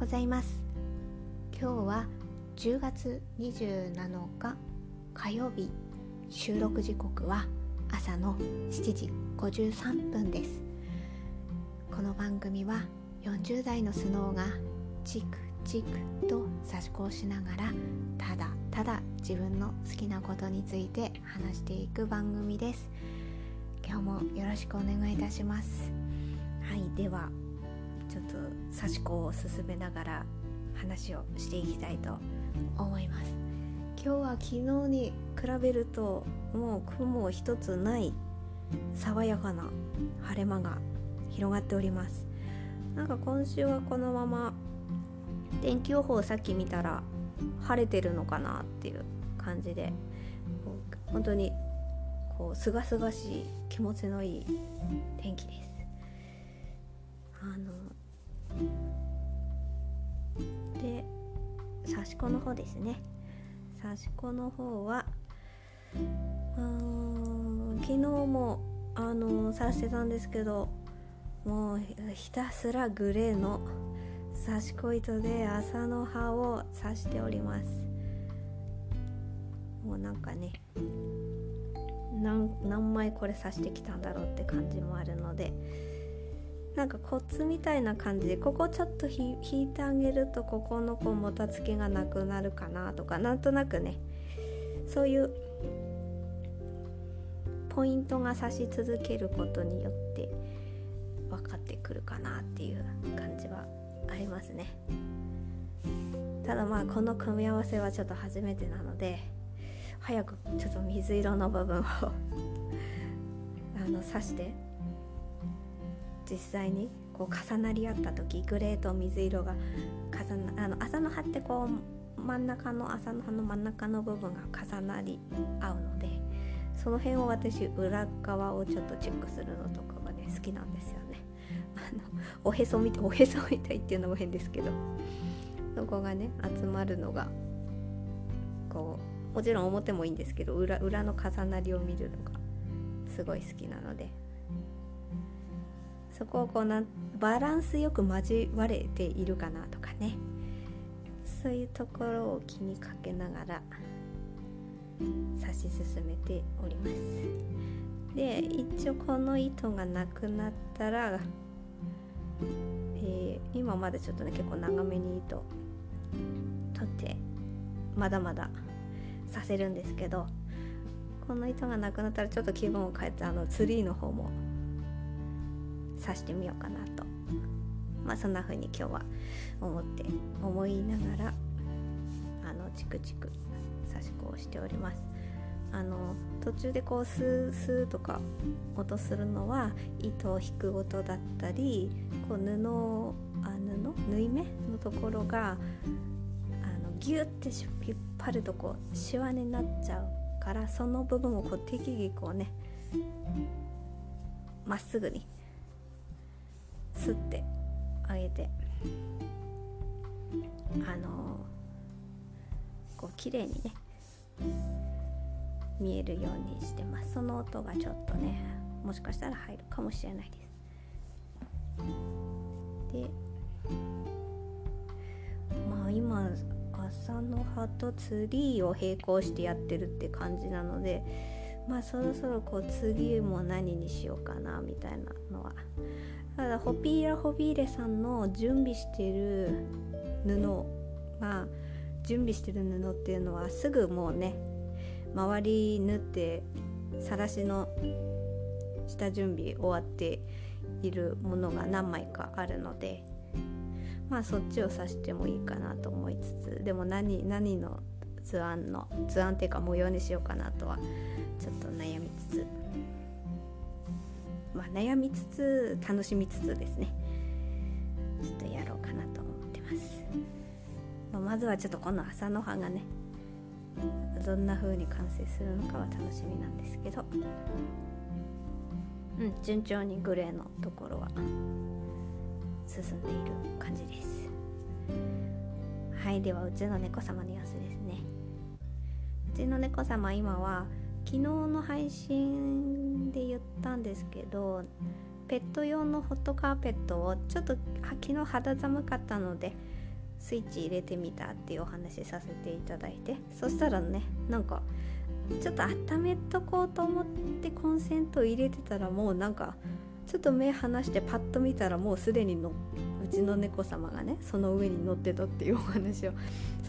ございます。今日は10月27日火曜日。収録時刻は朝の7時53分です。この番組は40代のスノーがチクチクと差し子しながらただただ自分の好きなことについて話していく番組です。今日もよろしくお願いいたします。はいではちょっと差し子を進めながら話をしていきたいと思います。今日は昨日に比べるともう雲一つない爽やかな晴れ間が広がっております。なんか今週はこのまま天気予報さっき見たら晴れてるのかなっていう感じで本当にこうすがすがしい気持ちのいい天気です。あので刺し子の方ですね。刺し子の方はうん昨日もあの刺してたんですけどもうひたすらグレーの刺し子糸で麻の葉を刺しております。もうなんかね何枚これ刺してきたんだろうって感じもあるのでなんかコツみたいな感じでここちょっと引いてあげるとここのこうもたつきがなくなるかなとかなんとなくねそういうポイントが指し続けることによって分かってくるかなっていう感じはありますね。ただまあこの組み合わせはちょっと初めてなので早くちょっと水色の部分を あの刺して実際にこう重なり合った時グレーと水色が重なあの朝の葉ってこう真ん中の朝の葉の真ん中の部分が重なり合うのでその辺を私裏側をちょっとチェックするのとかがね好きなんですよね。あのおへそみたいおへそみたいっていうのも変ですけどそこがね集まるのがこうもちろん表もいいんですけど裏裏の重なりを見るのがすごい好きなのでそこをこうなバランスよく交われているかなとかね。そういうところを気にかけながら指し進めております。で一応この糸がなくなったら、えー、今までちょっとね結構長めに糸取ってまだまださせるんですけどこの糸がなくなったらちょっと気分を変えてあのツリーの方も刺してみようかなと。まあそんな風に今日は思って思いながらあのチクチク刺し子をしております。あの途中でこうスースーとか音するのは糸を引く音だったりこう布あ布？縫い目のところがあのギュッて引っ張るとこうシワになっちゃうからその部分をこう適宜こうねまっすぐにすってあげて。あのこう綺麗にね見えるようにしてます。その音がちょっとねもしかしたら入るかもしれないです。でまあ今朝の葉とツリーを並行してやってるって感じなのでまあそろそろこう次も何にしようかなみたいなのはただホピーラホビーレさんの準備してる布が準備してる布っていうのはすぐもうね周り縫って晒しの下準備終わっているものが何枚かあるのでまあそっちを刺してもいいかなと思いつつでも何何の図案の図案っていうか模様にしようかなとはちょっと悩みつつ。まあ、悩みつつ楽しみつつですね。ちょっとやろうかなと思ってます、まあ、まずはちょっとこの朝の葉がねどんな風に完成するのかは楽しみなんですけど。うん順調にグレーのところは進んでいる感じです。はいではうちの猫様の様子ですね。うちの猫様今は昨日の配信で言ったんですけどペット用のホットカーペットをちょっと昨日肌寒かったのでスイッチ入れてみたっていうお話させていただいてそしたらねなんかちょっと温めとこうと思ってコンセント入れてたらもうなんかちょっと目離してパッと見たらもうすでにのうちの猫様がねその上に乗ってたっていうお話を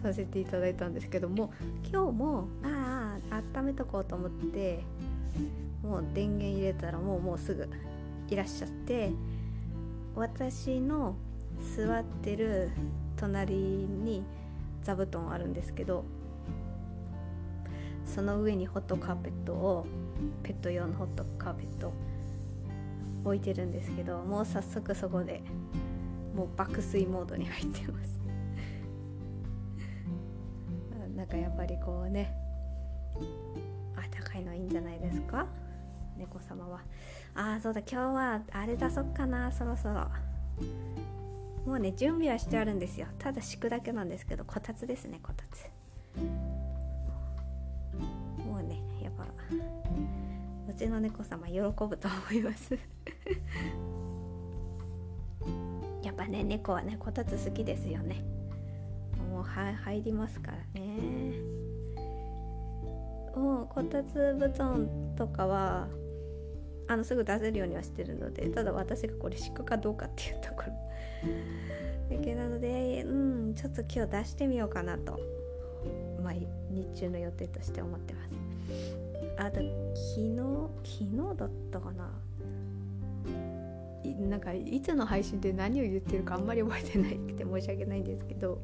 させていただいたんですけども今日もああ温めとこうと思ってもう電源入れたらもうもうすぐいらっしゃって私の座ってる隣に座布団あるんですけどその上にホットカーペットをペット用のホットカーペット置いてるんですけどもう早速そこでもう爆睡モードに入ってます。なんかやっぱりこうねあったかいのいいんじゃないですか？猫様は。ああそうだ今日はあれ出そっかなそろそろ。もうね準備はしてあるんですよ。ただ敷くだけなんですけどこたつですねこたつ。もうねやっぱうちの猫様喜ぶと思います。やっぱね猫はねこたつ好きですよね。もう入りますからね。もうこたつ布団とかはあのすぐ出せるようにはしてるのでただ私がこれ敷くかどうかっていうところ。だけなのでうんちょっと今日出してみようかなと、まあ、日中の予定として思ってます。あと昨日昨日だったかな。なんかいつの配信で何を言ってるかあんまり覚えてないくて申し訳ないんですけど。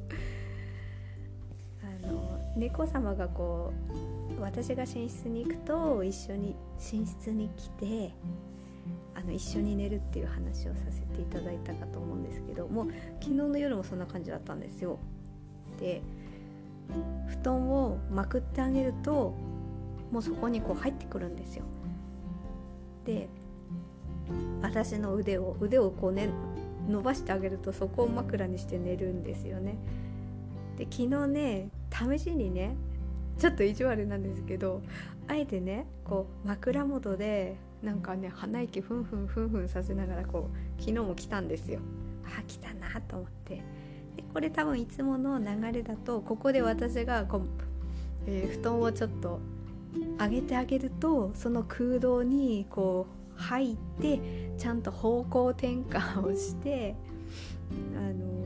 あの猫様がこう私が寝室に行くと一緒に寝室に来てあの一緒に寝るっていう話をさせていただいたかと思うんですけどもう昨日の夜もそんな感じだったんですよ。で布団をまくってあげるともうそこにこう入ってくるんですよ。で私の腕を腕をこうね伸ばしてあげるとそこを枕にして寝るんですよね。で昨日ね試しにねちょっと意地悪なんですけどあえてねこう枕元でなんかね鼻息ふんふんふんふんさせながらこう昨日も来たんですよ。あ来たなと思って。でこれ多分いつもの流れだとここで私がこう、えー、布団をちょっと上げてあげるとその空洞にこう入ってちゃんと方向転換をしてあの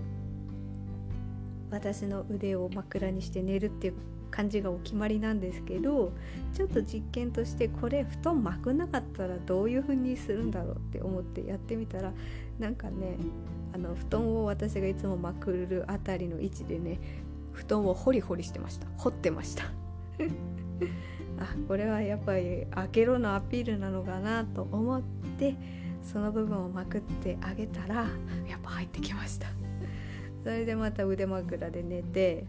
私の腕を枕にして寝るっていう感じがお決まりなんですけどちょっと実験としてこれ布団巻くなかったらどういう風にするんだろうって思ってやってみたらなんかねあの布団を私がいつもまくるあたりの位置でね布団をホリホリしてました。掘ってました。あこれはやっぱり開けろのアピールなのかなと思ってその部分をまくってあげたらやっぱ入ってきました。それでまた腕枕で寝て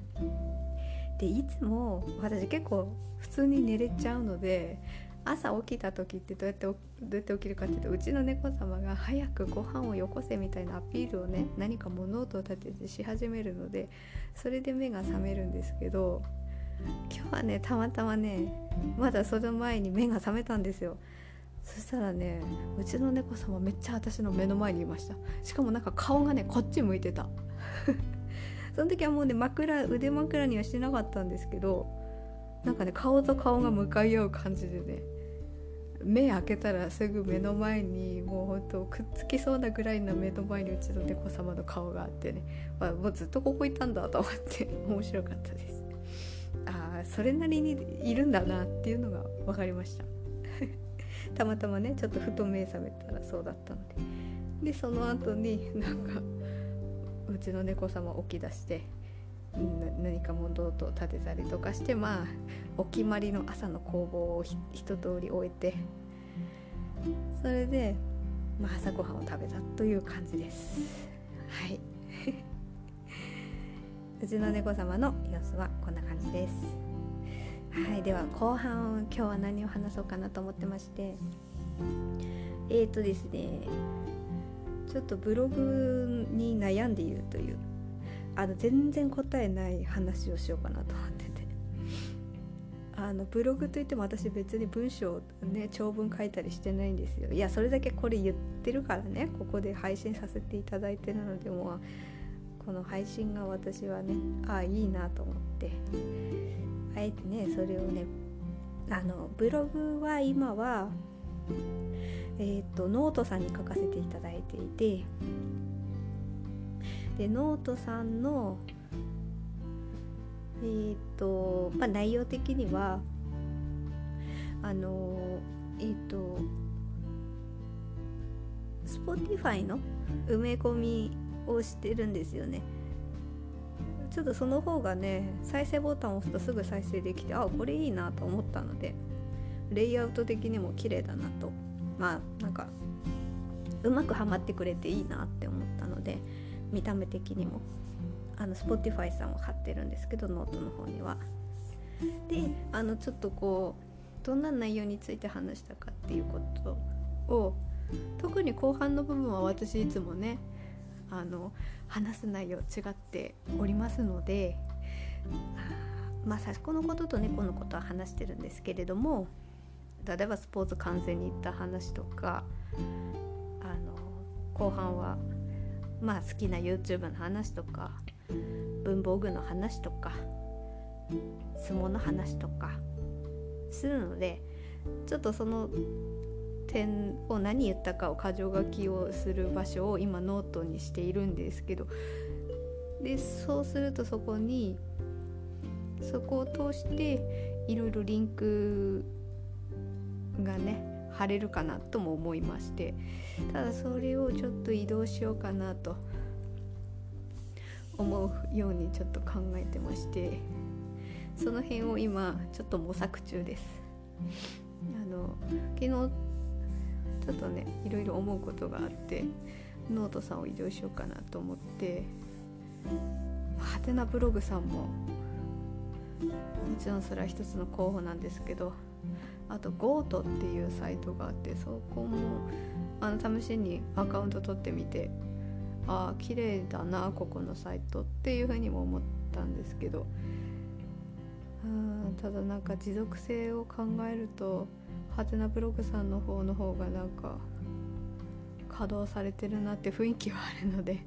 でいつも私結構普通に寝れちゃうので朝起きた時ってどうやってどうやって起きるかっていうとうちの猫様が早くご飯をよこせみたいなアピールをね何か物音を立ててし始めるのでそれで目が覚めるんですけど今日はねたまたまねまだその前に目が覚めたんですよ。そしたらねうちの猫様めっちゃ私の目の前にいました。しかもなんか顔がねこっち向いてた。その時はもうね枕腕枕にはしてなかったんですけどなんかね顔と顔が向かい合う感じでね目開けたらすぐ目の前にもうほんとくっつきそうなぐらいの目の前にうちの猫様の顔があってね、まあ、もうずっとここいたんだと思って面白かったです。ああそれなりにいるんだなっていうのが分かりました。たまたまねちょっとふと目覚めたらそうだったので。でその後になんかうちの猫様起き出して何か物音を立てたりとかしてまあお決まりの朝の工房を一通り終えてそれで、まあ、朝ごはんを食べたという感じです。はい。うちの猫様の様子はこんな感じです。はい。では後半今日は何を話そうかなと思ってましてえーとですねちょっとブログに悩んでいるというあの全然答えない話をしようかなと思ってて。あのブログといっても私別に文章ね長文書いたりしてないんですよ。いやそれだけこれ言ってるからねここで配信させていただいてるのでもうこの配信が私はねああいいなと思って。あえてねそれをねあのブログは今はえーと、ノートさんに書かせていただいていてでノートさんのえーとまあ、内容的にはあのえっ、ー、と Spotify の埋め込みをしてるんですよね。ちょっとその方がね再生ボタンを押すとすぐ再生できてあこれいいなと思ったのでレイアウト的にも綺麗だなとまあなんかうまくはまってくれていいなって思ったので見た目的にもあの Spotify さんを貼ってるんですけどノートの方には。であのちょっとこうどんな内容について話したかっていうことを特に後半の部分は私いつもねあの話す内容違っておりますのでまあ刺し子のことと猫のことは話してるんですけれども例えばスポーツ観戦に行った話とかあの後半はまあ好きな YouTube の話とか文房具の話とか相撲の話とかするのでちょっとその点を何言ったかを箇条書きをする場所を今ノートにしているんですけどでそうするとそこにそこを通していろいろリンクがね貼れるかなとも思いましてただそれをちょっと移動しようかなと思うようにちょっと考えてましてその辺を今ちょっと模索中です。あの昨日ちょっとねいろいろ思うことがあってノートさんを移動しようかなと思ってはてなブログさんももちろんそれは一つの候補なんですけどあと GOAT っていうサイトがあってそこもあの試しにアカウント取ってみてああ綺麗だなここのサイトっていうふうにも思ったんですけどうんただなんか持続性を考えるとハテナブログさんの方の方がなんか稼働されてるなって雰囲気はあるので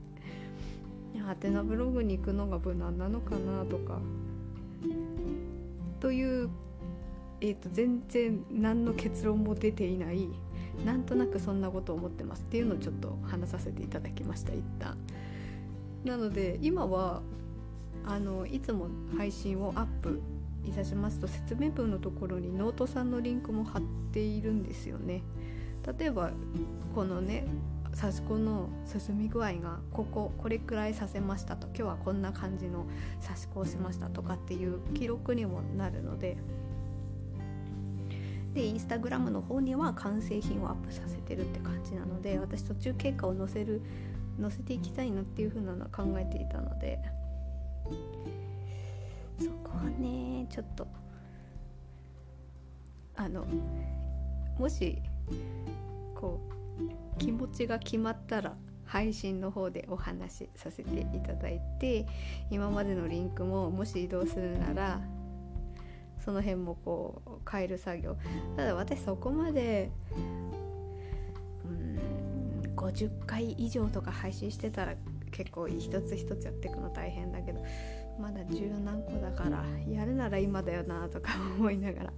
ハテナブログに行くのが無難なのかなとかというえーと、全然何の結論も出ていないなんとなくそんなことを思ってますっていうのをちょっと話させていただきました一旦。なので今はあのいつも配信をアップいたしますと説明文のところにノートさんのリンクも貼っているんですよね。例えばこのね刺し子の進み具合がこここれくらい刺せましたと今日はこんな感じの刺し子をしましたとかっていう記録にもなるのででインスタグラムの方には完成品をアップさせてるって感じなので私途中経過を載せる載せていきたいなっていう風なのは考えていたので。そこはねちょっとあのもしこう気持ちが決まったら配信の方でお話しさせていただいて今までのリンクももし移動するならその辺もこう変える作業ただ私そこまでうん50回以上とか配信してたら結構一つ一つやっていくの大変だけどまだ十何個だからやるなら今だよなとか思いながら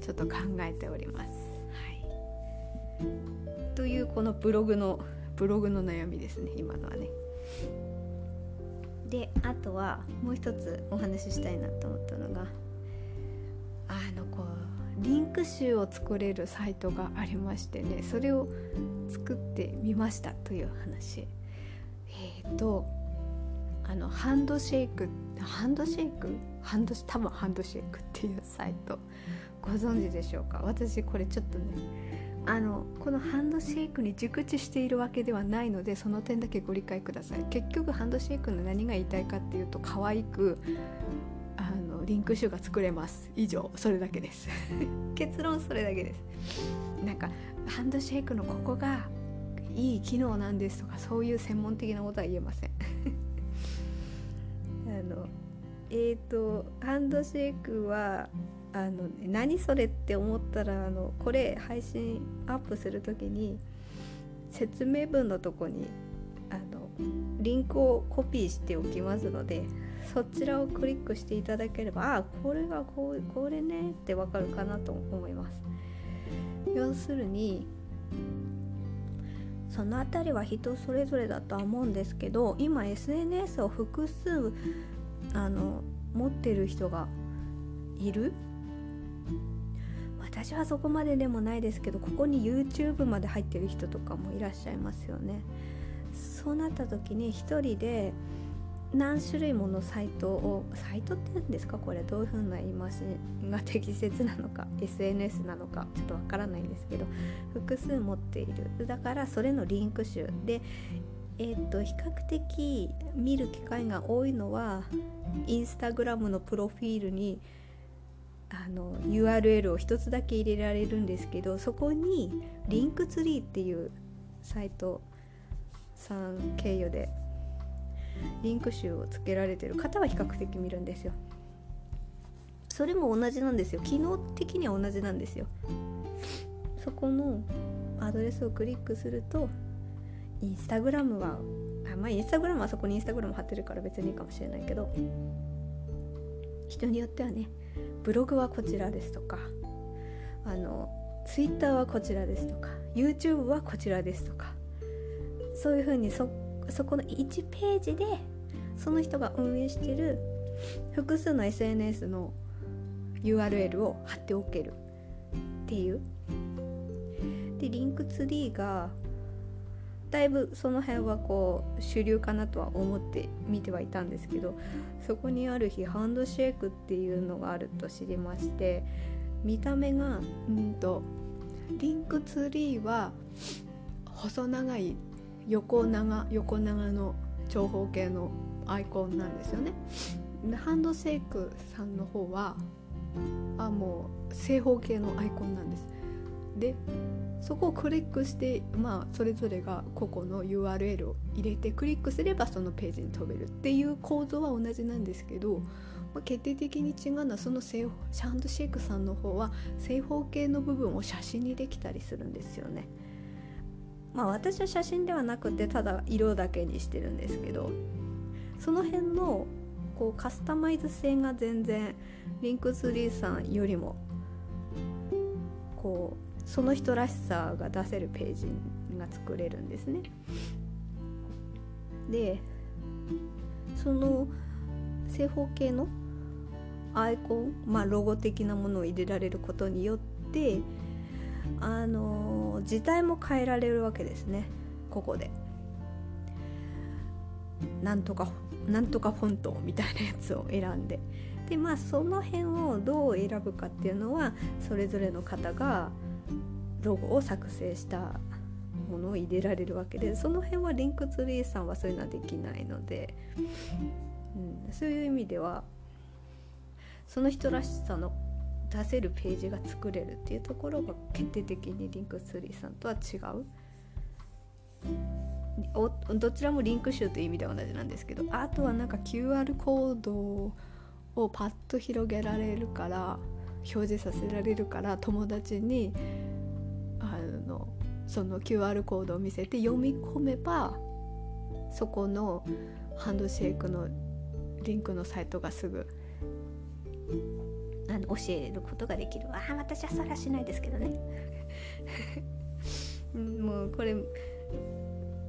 ちょっと考えております。はい、というこのブログのブログの悩みですね今のはね。であとはもう一つお話ししたいなと思ったのがあのこうリンク集を作れるサイトがありましてねそれを作ってみましたという話。えっ、ー、とあのハンドシェイクハンドシェイク？ハンド多分ハンドシェイクっていうサイト。ご存知でしょうか？私これちょっとねあのこのハンドシェイクに熟知しているわけではないのでその点だけご理解ください。結局ハンドシェイクの何が言いたいかっていうと可愛くリンク集が作れます。以上それだけです。結論それだけです。なんかハンドシェイクのここがいい機能なんですとかそういう専門的なことは言えません。あのえっ、ー、とハンドシェイクはあの何それって思ったらあのこれ配信アップする時に説明文のとこにあのリンクをコピーしておきますのでそちらをクリックしていただければあこれがこうこれねってわかるかなと思います。要するにその辺りは人それぞれだとは思うんですけど今 SNS を複数あの持ってる人がいる。私はそこまででもないですけどここに YouTube まで入ってる人とかもいらっしゃいますよね。そうなった時に1人で何種類ものサイトをサイトって言うんですか？これどういう風な言い回しが適切なのか？SNS なのか？ちょっとわからないんですけど。複数持っている。だからそれのリンク集でえー、っと比較的見る機会が多いのはインスタグラムのプロフィールにあの URL を一つだけ入れられるんですけどそこにリンクツリーっていうサイトさん経由でリンク集をつけられてる方は比較的見るんですよ。それも同じなんですよ。機能的には同じなんですよ。そこのアドレスをクリックするとインスタグラムはあまあインスタグラムはそこにインスタグラム貼ってるから別にいいかもしれないけど人によってはねブログはこちらですとかあのツイッターはこちらですとか YouTube はこちらですとかそういうふうにそそこの1ページでその人が運営してる複数の SNS の URL を貼っておける。っていうでリンクツリーがだいぶその辺はこう主流かなとは思って見てはいたんですけどそこにある日ハンドシェイクっていうのがあると知りまして見た目がうんとリンクツリーは細長い横長横長の長方形のアイコンなんですよねでハンドシェイクさんの方はあもう正方形のアイコンなんですでそこをクリックしてまあそれぞれが個々の URL を入れてクリックすればそのページに飛べるっていう構造は同じなんですけど、まあ、決定的に違うのはその正ハンドシェイクさんの方は正方形の部分を写真にできたりするんですよね。まあ私は写真ではなくてただ色だけにしてるんですけどその辺のこうカスタマイズ性が全然リンクツリーさんよりもこうその人らしさが出せるページが作れるんですね。でその正方形のアイコン、まあ、ロゴ的なものを入れられることによってあの字体も変えられるわけですねここで。なんとかなんとかフォントみたいなやつを選んででまあその辺をどう選ぶかっていうのはそれぞれの方がロゴを作成したものを入れられるわけでその辺はリンクツリーさんはそういうのはできないので、うん、そういう意味ではその人らしさの出せるページが作れるっていうところが決定的にリンクツリーさんとは違う。どちらもリンク集という意味では同じなんですけどあとはなんか QR コードをパッと広げられるから表示させられるから友達にあのその QR コードを見せて読み込めばそこのハンドシェイクのリンクのサイトがすぐあの教えることができるああ私はそれはしないですけどね もうこれ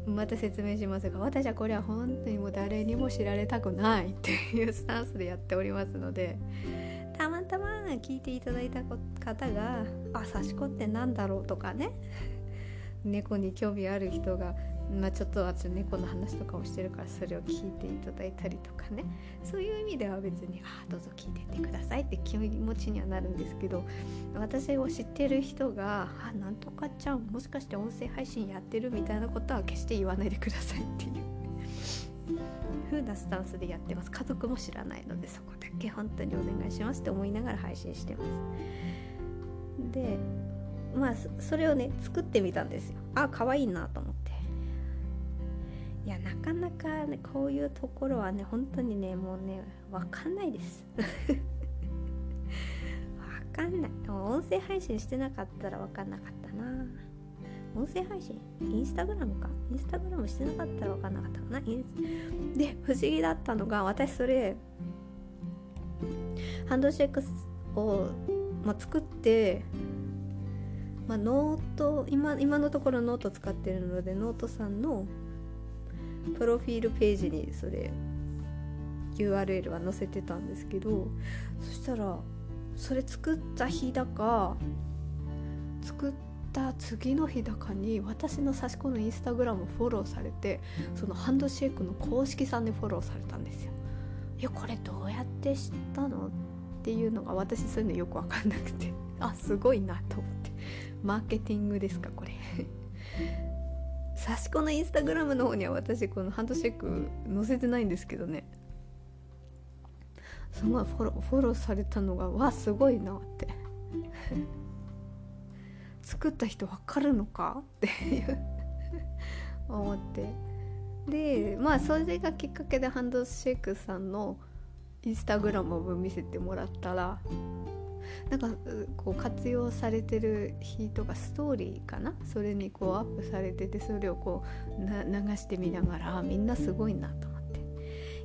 また説明しますが私はこれは本当にもう誰にも知られたくないっていうスタンスでやっておりますのでたまたま聞いていただいた方が「あ刺し子って何だろう?」とかね 猫に興味ある人がまあ、ちょっと私猫の話とかをしてるからそれを聞いていただいたりとかね。そういう意味では別に「ああどうぞ聞いてってください」って気持ちにはなるんですけど私を知ってる人が「あなんとかちゃんもしかして音声配信やってる?」みたいなことは決して言わないでくださいっていう。風なスタンスでやってます。家族も知らないのでそこだけ本当にお願いしますって思いながら配信してます。でまあそれをね作ってみたんですよ。あ可愛いなと思って。いやなかなかねこういうところはね本当にねもうね分かんないです。分かんない。音声配信してなかったら分かんなかったな。音声配信？インスタグラムか？インスタグラムしてなかったら分かんなかったかな。で不思議だったのが私それハンドシェイクスを、まあ、作ってまあ、ノート今今のところノート使ってるのでノートさんのプロフィールページにそれ URL は載せてたんですけどそしたらそれ作った日だか作った次の日だかに私の刺し子のインスタグラムフォローされてそのハンドシェイクの公式さんでフォローされたんですよ。いやこれどうやって知ったのっていうのが私そういうのよく分かんなくて。あすごいなと思って。マーケティングですかこれ。差し子のインスタグラムの方には私このハンドシェイク載せてないんですけどね。すごいフォローフォローされたのがわすごいなって。作った人分かるのかっていう思って。でまあそれがきっかけでハンドシェイクさんのインスタグラムを見せてもらったらなんかこう活用されてる日とかストーリーかな？それにこうアップされててそれをこう流してみながらみんなすごいなと思って。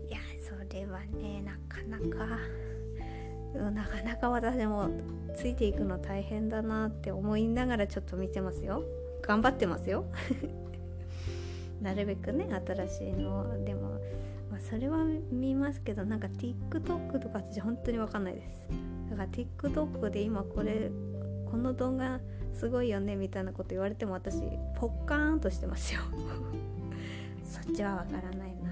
いやそれはねなかなかなかなか私もついていくの大変だなって思いながらちょっと見てますよ。頑張ってますよ。なるべくね新しいの。でも、まあ、それは見ますけどなんか TikTok とか私本当に分かんないです。だから TikTok で今これこの動画すごいよねみたいなこと言われても私ポッカーンとしてますよ。そっちはわからないな。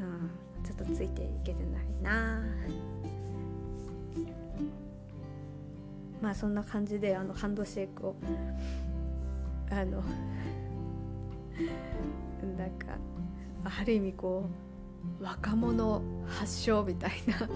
うん。ちょっとついていけてないな。まあそんな感じであのハンドシェイクをあの なんかある意味こう若者発祥みたいな。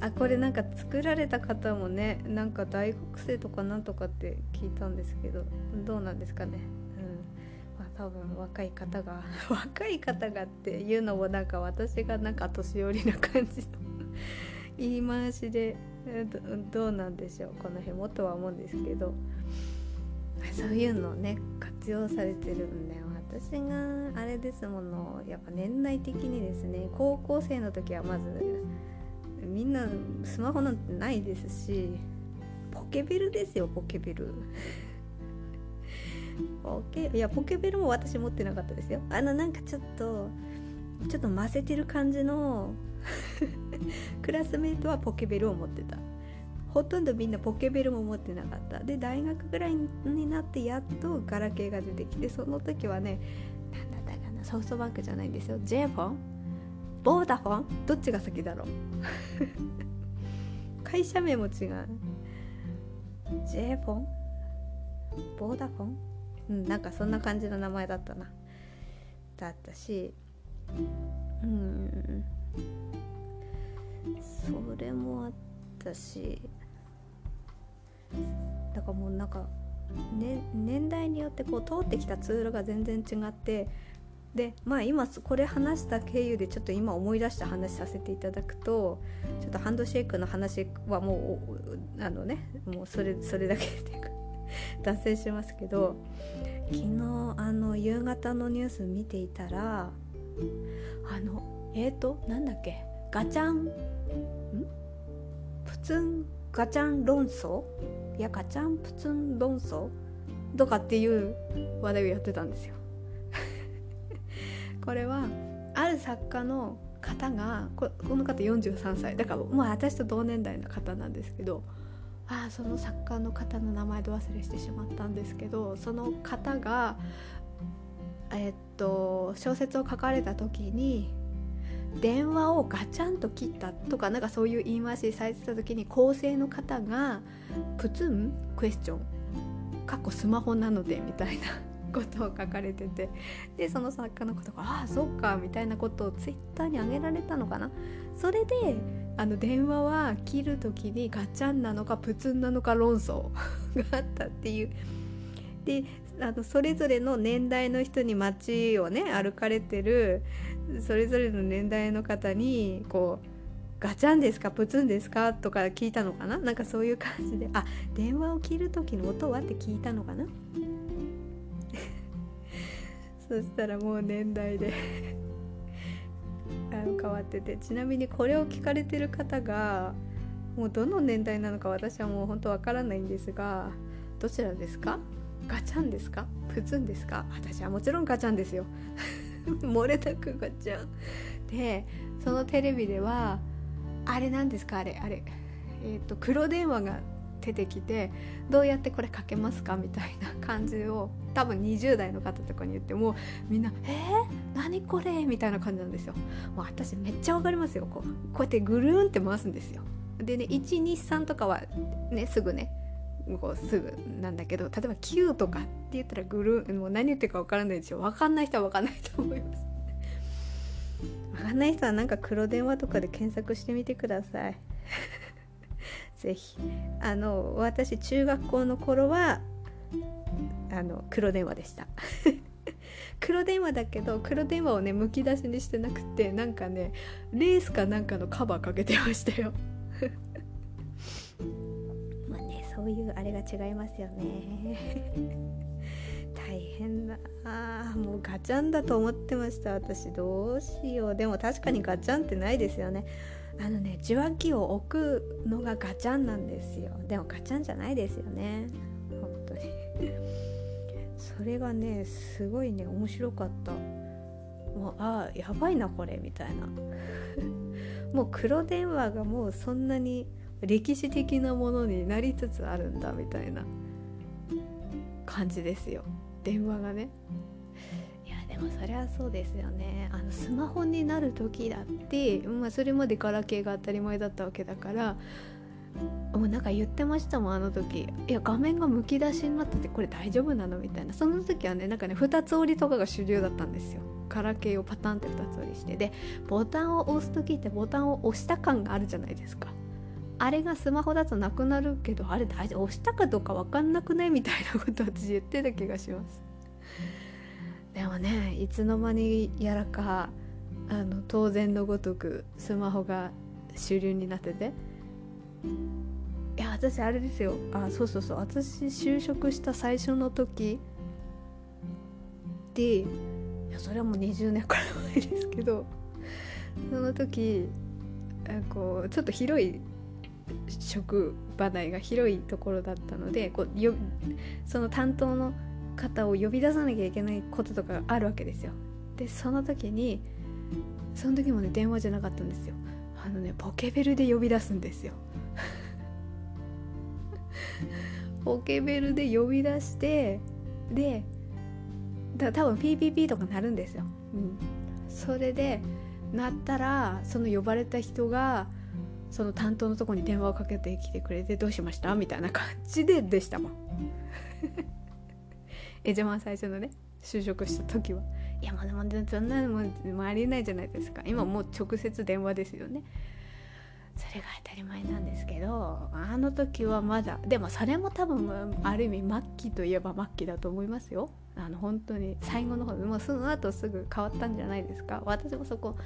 あこれなんか作られた方もねなんか大学生とかなんとかって聞いたんですけどどうなんですかね。うん。まあ多分若い方が 若い方がっていうのもなんか私がなんか年寄りな感じの 言い回しでどうなんでしょう。この辺もとは思うんですけど。そういうのね活用されてるんだよ私があれですものやっぱ年代的にですね高校生の時はまずみんなスマホなんてないですしポケベルですよポケベル。ポケいやポケベルも私持ってなかったですよ。あのなんかちょっとちょっと混ぜてる感じの クラスメートはポケベルを持ってた。ほとんどみんなポケベルも持ってなかった。で大学ぐらいになってやっとガラケーが出てきてその時はね何だったかなソフトバンクじゃないんですよ。J フォンボーダフォン？どっちが先だろう？会社名も違う。J フォン？ボーダフォン？うんなんかそんな感じの名前だったな。だったしうん。それもあったしだからもうなんか、ね、年代によってこう通ってきたツールが全然違ってでまあ今これ話した経由でちょっと今思い出した話させていただくとちょっとハンドシェイクの話はもうあのねもうそれそれだけっていうか脱線しますけど昨日あの夕方のニュース見ていたらあのえっ、ー、となんだっけガチャンん？プツンガチャン論争？いやガチャンプツン論争？とかっていう話題をやってたんですよ。これはある作家の方がこの方43歳。だからまあ私と同年代の方なんですけどあその作家の方の名前で忘れしてしまったんですけどその方がえっと小説を書かれた時に電話をガチャンと切ったとかなんかそういう言い回しされてた時に構成の方がプツン？クエスチョン？かっこスマホなのでみたいな。ことを書かれてて。でその作家のことが「ああそっか」みたいなことをツイッターに上げられたのかな?それであの電話は切る時にガチャンなのかプツンなのか論争 があったっていう。であのそれぞれの年代の人に街をね歩かれてるそれぞれの年代の方にこうガチャンですかプツンですか?とか聞いたのかな?なんかそういう感じであ電話を切る時の音は？って聞いたのかな?そしたらもう年代で あの変わってて。ちなみにこれを聞かれてる方がもうどの年代なのか私はもう本当わからないんですがどちらですか？ガチャンですか？プツンですか？私はもちろんガチャンですよ。漏れなくガチャン。でそのテレビではあれなんですか？あれあれ。えっ、ー、と黒電話が出てきてどうやってこれかけますかみたいな感じを多分20代の方とかに言ってもみんな「えー、何これ?」みたいな感じなんですよ。もう私めっちゃわかりますよこうこうやってぐるんって回すんですよ。でね123とかはねすぐねこうすぐなんだけど例えば9とかって言ったらぐるもう何言ってるかわからないでしょ分かんない人は分かんないと思います分かんない人はなんか黒電話とかで検索してみてくださいぜひ。あの私中学校の頃はあの黒電話でした。黒電話だけど黒電話をねむき出しにしてなくてなんかねレースかなんかのカバーかけてましたよ。まあねそういうあれが違いますよね。大変だ。あもうガチャンだと思ってました私。どうしよう。でも確かにガチャンってないですよね。あのね受話器を置くのがガチャンなんですよ。でもガチャンじゃないですよね。本当に。それがねすごいね面白かった。もうああやばいなこれ。みたいな。もう黒電話がもうそんなに歴史的なものになりつつあるんだみたいな感じですよ。電話がね。もそりゃそうですよね。あのスマホになる時だって、まあ、それまでガラケーが当たり前だったわけだからもうなんか言ってましたもんあの時。いや画面がむき出しになっててこれ大丈夫なのみたいな。その時はねなんかね2つ折りとかが主流だったんですよ。ガラケーをパタンって2つ折りして。でボタンを押す時ってボタンを押した感があるじゃないですか。あれがスマホだとなくなるけどあれ大丈夫押したかどうか分かんなくない？みたいなこと私言ってた気がします。でもねいつの間にやらかあの当然のごとくスマホが主流になってて。いや私あれですよ。あそうそうそう。私就職した最初の時でいやそれはもう20年くらい前ですけど。その時こうちょっと広い職場内が広いところだったのでこうよその担当の方を呼び出さなきゃいけないこととかがあるわけですよ。でその時にその時もね電話じゃなかったんですよ。あのねポケベルで呼び出すんですよ。ポケベルで呼び出してでだ多分 PPP とかなるんですよ、うん、それでなったらその呼ばれた人がその担当のとこに電話をかけてきてくれて「どうしました?」みたいな感じででしたもん。一番最初のね就職した時は。いやまだまだそんなのもありえないじゃないですか。今もう直接電話ですよね。それが当たり前なんですけどあの時はまだでもそれも多分ある意味末期といえば末期だと思いますよ。あの本当に最後の方でもうその後すぐ変わったんじゃないですか。私もそこ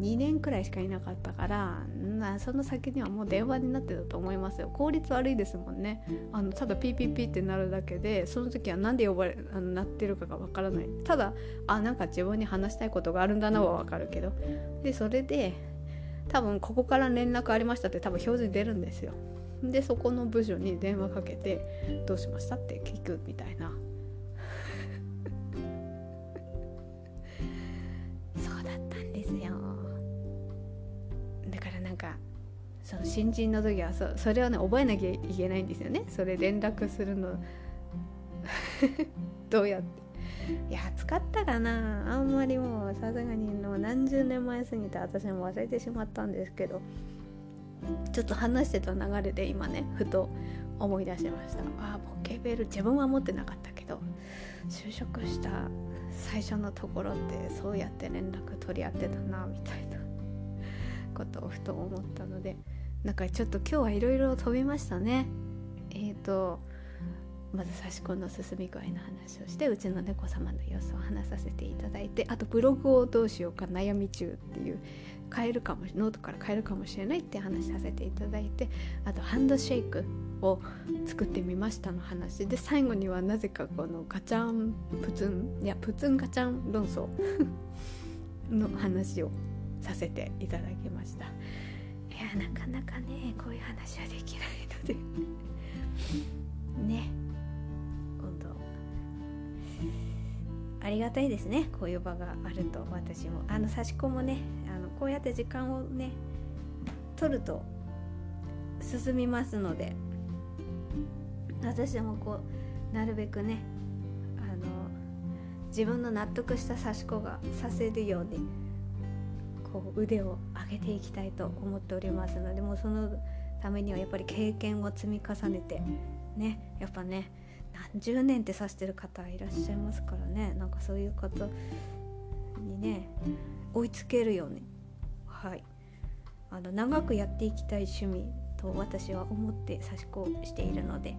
2年くらいしかいなかったからなその先にはもう電話になってたと思いますよ。効率悪いですもんね。あのただ PPP ってなるだけでその時は何で呼ばれあのなってるかがわからない。ただあなんか自分に話したいことがあるんだなはわかるけど。でそれで多分ここから連絡ありましたって多分表示出るんですよ。でそこの部署に電話かけて「どうしました?」って聞くみたいな。そうだったんですよ。だからなんかその新人の時はそそれをね覚えなきゃいけないんですよね。それ連絡するの。どうやっていや使ったかな。あんまりもうさすがにの何十年前すぎて私も忘れてしまったんですけど。ちょっと話してた流れで今ねふと思い出しました。あポケベル自分は持ってなかったけど就職した最初のところってそうやって連絡取り合ってたなみたいな。ことをふと思ったので。なんかちょっと今日はいろいろ飛びましたね。えっ、ー、とまず刺し子の進み具合の話をしてうちの猫様の様子を話させていただいてあとブログをどうしようか悩み中っていう変えるかもノートから変えるかもしれないって話させていただいてあとハンドシェイクを作ってみましたの話で最後にはなぜかこのガチャンプツンいやプツンガチャン論争の話をさせていただきました。いやなかなかねこういう話はできないので。ね。ありがたいですね。こういう場があると私も。あの差し子もねあのこうやって時間をね取ると進みますので。私もこうなるべくねあの自分の納得した差し子がさせるようにこう腕を上げていきたいと思っておりますのでもうそのためにはやっぱり経験を積み重ねてねやっぱね何十年って指してる方いらっしゃいますからね。なんかそういう方にね追いつけるように。はい。あの長くやっていきたい趣味と私は思って差し子しているので。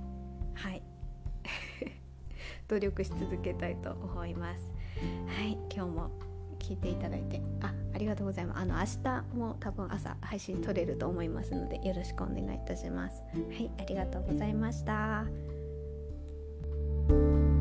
はい。努力し続けたいと思います。はい。今日も聞いていただいて。あありがとうございます。あの明日も多分朝配信撮れると思いますのでよろしくお願いいたします。はい。ありがとうございました。Música